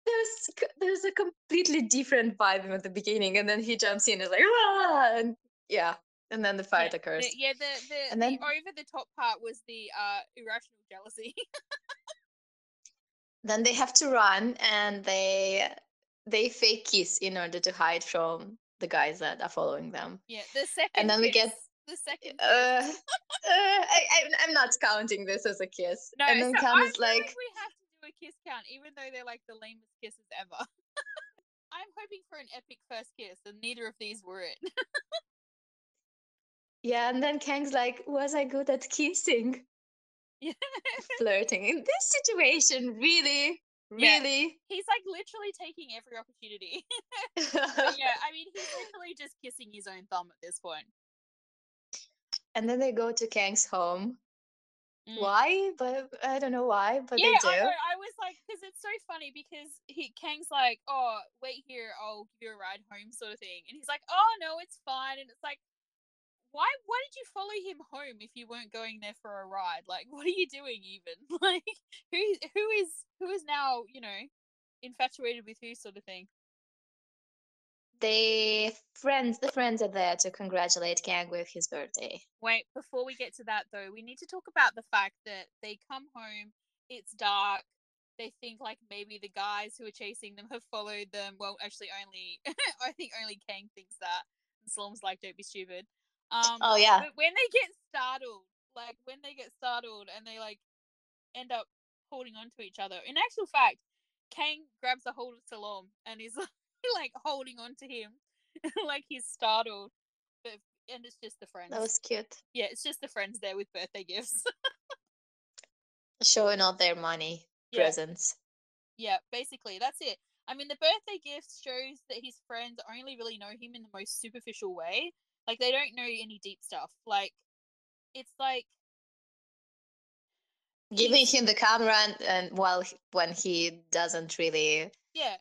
there's there's a completely different vibe at the beginning, and then he jumps in and is like, ah, and yeah, and then the fight yeah, occurs. The, yeah, the the, And the then- over the top part was the uh irrational jealousy. <laughs> Then they have to run, and they they fake kiss in order to hide from the guys that are following them. yeah, the second. And then we get- the second. kiss. Uh, uh, I, I'm not counting this as a kiss. no, and then so Cam I is like, we have to do a kiss count, even though they're like the lamest kisses ever. <laughs> I'm hoping for an epic first kiss, and neither of these were it. <laughs> yeah, and then Kang's like, was I good at kissing? <laughs> Yeah. Flirting in this situation, really, Yeah. really. He's like literally taking every opportunity. <laughs> <laughs> Yeah, I mean, he's literally just kissing his own thumb at this point. and then they go to Kang's home. Mm. Why? But I don't know why, but yeah, they do. I know. I was like, because it's so funny because he Kang's like, oh, wait here, I'll give you a ride home, sort of thing, and he's like, oh no, it's fine, and it's like, why? Why did you follow him home if you weren't going there for a ride? Like, <laughs> what are you doing even? <laughs> Like, who who is who is now you know infatuated with who, sort of thing. The friends, the friends are there to congratulate Kang with his birthday. Wait, before we get to that though, we need to talk about the fact that they come home, it's dark. They think like maybe the guys who are chasing them have followed them. Well, actually, only <laughs> I think only Kang thinks that. And Salam's like, "Don't be stupid." Um, Oh yeah, but when they get startled, like when they get startled and they like end up holding on to each other. In actual fact, Kang grabs a hold of Salom and is <laughs> like holding on to him, <laughs> like he's startled. But and it's just the friends. that was cute. Yeah, it's just the friends there with birthday gifts. <laughs> Showing off their money Yeah. presents. yeah, basically that's it. I mean, the birthday gifts shows that his friends only really know him in the most superficial way. Like they don't know any deep stuff. Like it's like Giving him the camera and, and while he- when he doesn't really yeah,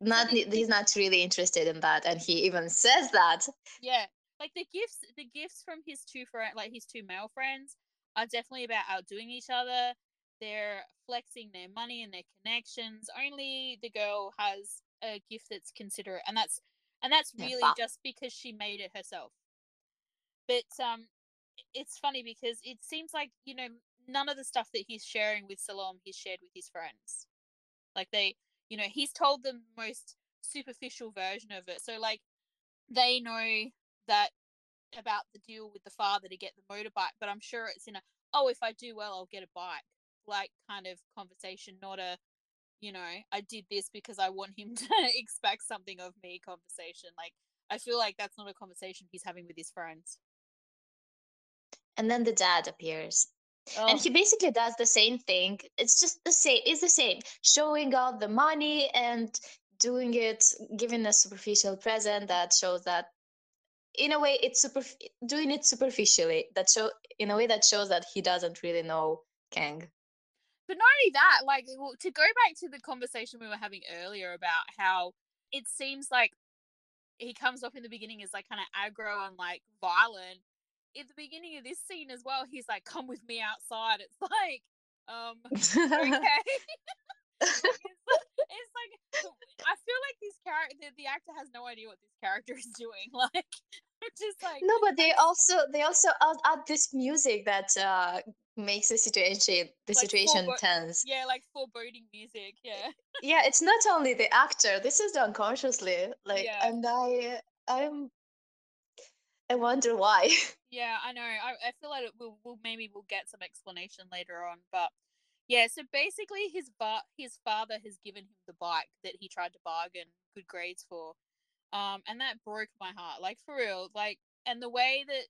not he's not really interested in that and he even says that yeah. Like the gifts, the gifts from his two friend, like his two male friends, are definitely about outdoing each other. They're flexing their money and their connections. Only the girl has a gift that's considerate, and that's and that's really fun. just because she made it herself. But um, it's funny because it seems like you know none of the stuff that he's sharing with Salom he's shared with his friends. Like they, you know, he's told the most superficial version of it. So like they know that about the deal with the father to get the motorbike, but I'm sure it's in a oh if I do well I'll get a bike like kind of conversation, not a you know I did this because I want him <laughs> to expect something of me conversation. Like I feel like that's not a conversation he's having with his friends. and then the dad appears Oh, and he oh. basically does the same thing it's just the same it's the same showing off the money and doing it giving a superficial present that shows that in a way it's super doing it superficially that show in a way that shows that he doesn't really know kang but not only that, like to go back to the conversation we were having earlier about how it seems like he comes off in the beginning as like kind of aggro and like violent. At the beginning of this scene as well, he's like, "Come with me outside." It's like, um, <laughs> okay. It's, <laughs> it's like I feel like this character, the, the actor has no idea what this character is doing. <laughs> Like, just like, no but they also they also add, add this music that uh makes the situation the Like situation forebo- tense yeah, like foreboding music. Yeah, yeah it's not only the actor this is done consciously like Yeah. and i i'm i wonder why <laughs> yeah, I know. I, I feel like it will, we'll maybe we'll get some explanation later on, but yeah. So basically, his fa- his father has given him the bike that he tried to bargain good grades for, um, and that broke my heart. Like for real, like and the way that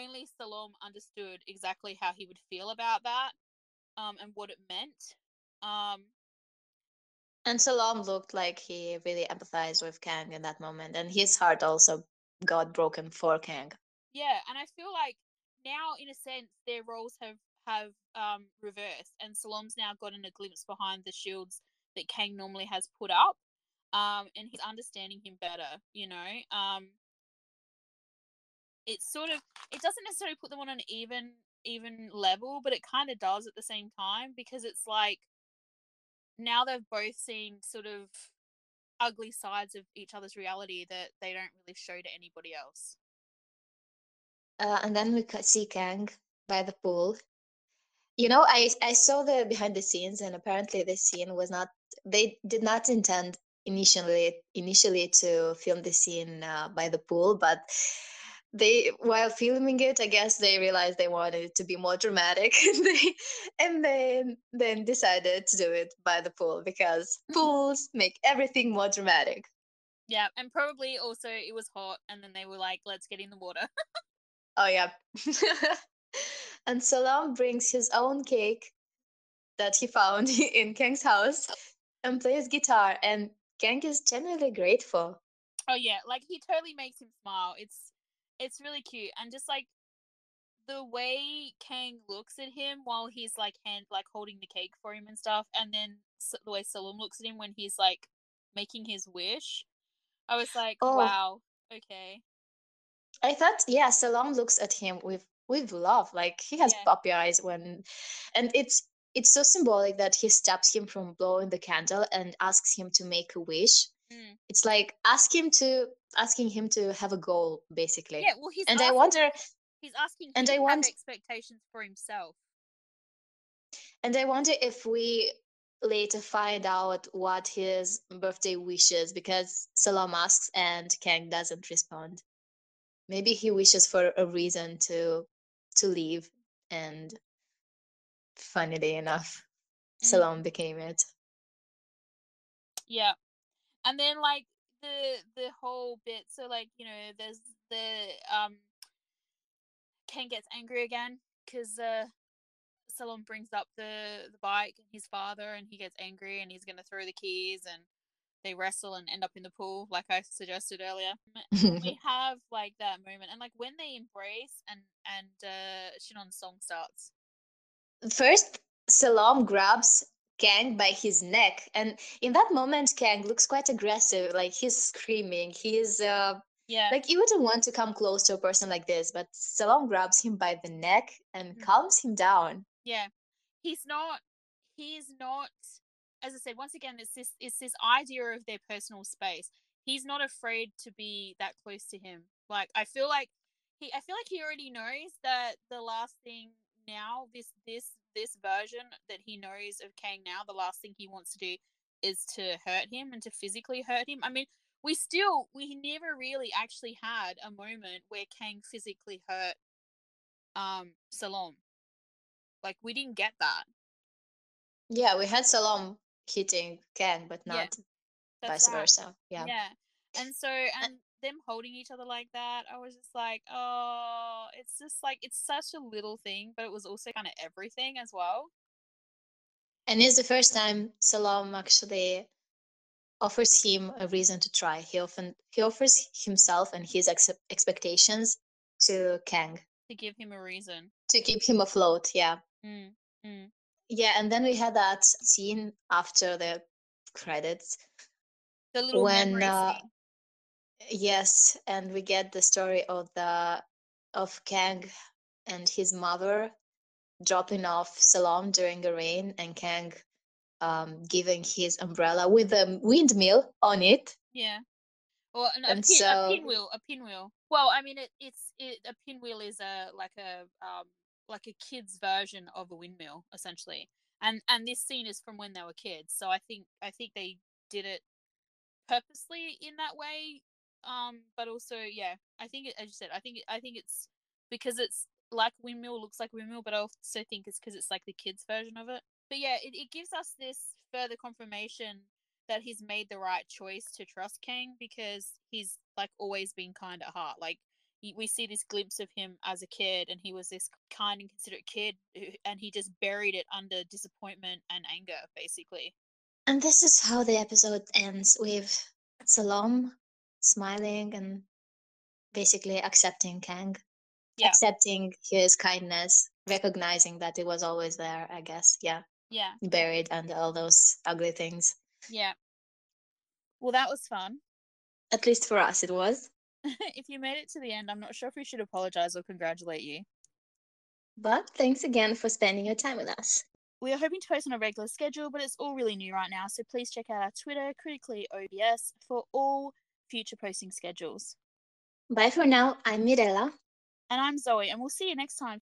only Salom understood exactly how he would feel about that, um, and what it meant. Um, and salam looked like he really empathized with kang in that moment and his heart also got broken for kang Yeah, and I feel like now, in a sense, their roles have have um reversed, and Salom's now gotten a glimpse behind the shields that Kang normally has put up. um, and he's understanding him better. You know, um, it's sort of it doesn't necessarily put them on an even even level, but it kind of does at the same time because it's like now they've both seen sort of ugly sides of each other's reality that they don't really show to anybody else. Uh, and then we see Kang by the pool. You know, I I saw the behind the scenes, and apparently this scene was not. They did not intend initially initially to film the scene uh, by the pool, but they while filming it i guess they realized they wanted it to be more dramatic <laughs> and they and then then decided to do it by the pool because mm-hmm. pools make everything more dramatic yeah and probably also it was hot and then they were like let's get in the water oh yeah <laughs> and salam brings his own cake that he found <laughs> in kang's house and plays guitar and kang is genuinely grateful oh yeah like he totally makes him smile it's it's really cute and just like the way Kang looks at him while he's like hand like holding the cake for him and stuff, and then the way Salam looks at him when he's like making his wish, I was like, oh. wow, okay. I thought, yeah, Salam looks at him with with love, like he has yeah. puppy eyes when, and it's it's so symbolic that he stops him from blowing the candle and asks him to make a wish. Mm. It's like ask him to asking him to have a goal, basically. Yeah, well, he's and asking, I wonder. He's asking and I want expectations for himself. And I wonder if we later find out what his birthday wishes because Salam asks and Kang doesn't respond. Maybe he wishes for a reason to to leave and funnily enough, <laughs> mm. Salam became it. Yeah and then like the the whole bit so like you know there's the um Ken gets angry again because uh Salam brings up the the bike and his father and he gets angry and he's gonna throw the keys and they wrestle and end up in the pool like I suggested earlier. <laughs> we have like that moment and like when they embrace and and uh Chimon's song starts. First Salam grabs Kang by his neck. And in that moment, Kang looks quite aggressive. Like he's screaming. He's uh yeah. Like you wouldn't want to come close to a person like this, but Salam grabs him by the neck and mm-hmm. calms him down. Yeah. He's not he's not as I said, once again, it's this it's this idea of their personal space. He's not afraid to be that close to him. Like I feel like he I feel like he already knows that the last thing now, this this this version that he knows of Kang now, the last thing he wants to do is to hurt him and to physically hurt him. I mean, we still we never really actually had a moment where Kang physically hurt um Salom. Like we didn't get that. Yeah, we had Salam hitting Kang, but not yeah, vice right. versa. Yeah. Yeah. And so and them holding each other like that, I was just like, oh, it's just like it's such a little thing, but it was also kind of everything as well. And it's the first time Salam actually offers him a reason to try. He often he offers himself and his ex- expectations to Kang to give him a reason to keep him afloat. Yeah. Mm, mm. Yeah, and then we had that scene after the credits. The little when uh, Yes, and we get the story of the of Kang and his mother dropping off Salam during a rain, and Kang um, giving his umbrella with a windmill on it. Yeah. Or an, a, pin, so, a pinwheel, a pinwheel. Well, I mean, it, it's it, a pinwheel is a like a um like a kid's version of a windmill, essentially. And and this scene is from when they were kids, so I think I think they did it purposely in that way um, but also, yeah, I think it, as you said, I think I think it's because it's like windmill looks like windmill, but I also think it's because it's like the kids' version of it. But yeah, it, it gives us this further confirmation that he's made the right choice to trust Kang because he's like always been kind at heart. Like we see this glimpse of him as a kid, and he was this kind and considerate kid, and he just buried it under disappointment and anger, basically. And this is how the episode ends with Salom smiling and basically accepting Kang, yeah. accepting his kindness, recognizing that it was always there, I guess. Yeah. Yeah. Buried under all those ugly things. Yeah. Well, that was fun. At least for us, it was. <laughs> if you made it to the end, I'm not sure if we should apologize or congratulate you. But thanks again for spending your time with us. We are hoping to post on a regular schedule, but it's all really new right now, so please check out our Twitter, Critically OBS, for all future posting schedules. Bye for now. I'm Mirella. And I'm Zoe, and we'll see you next time.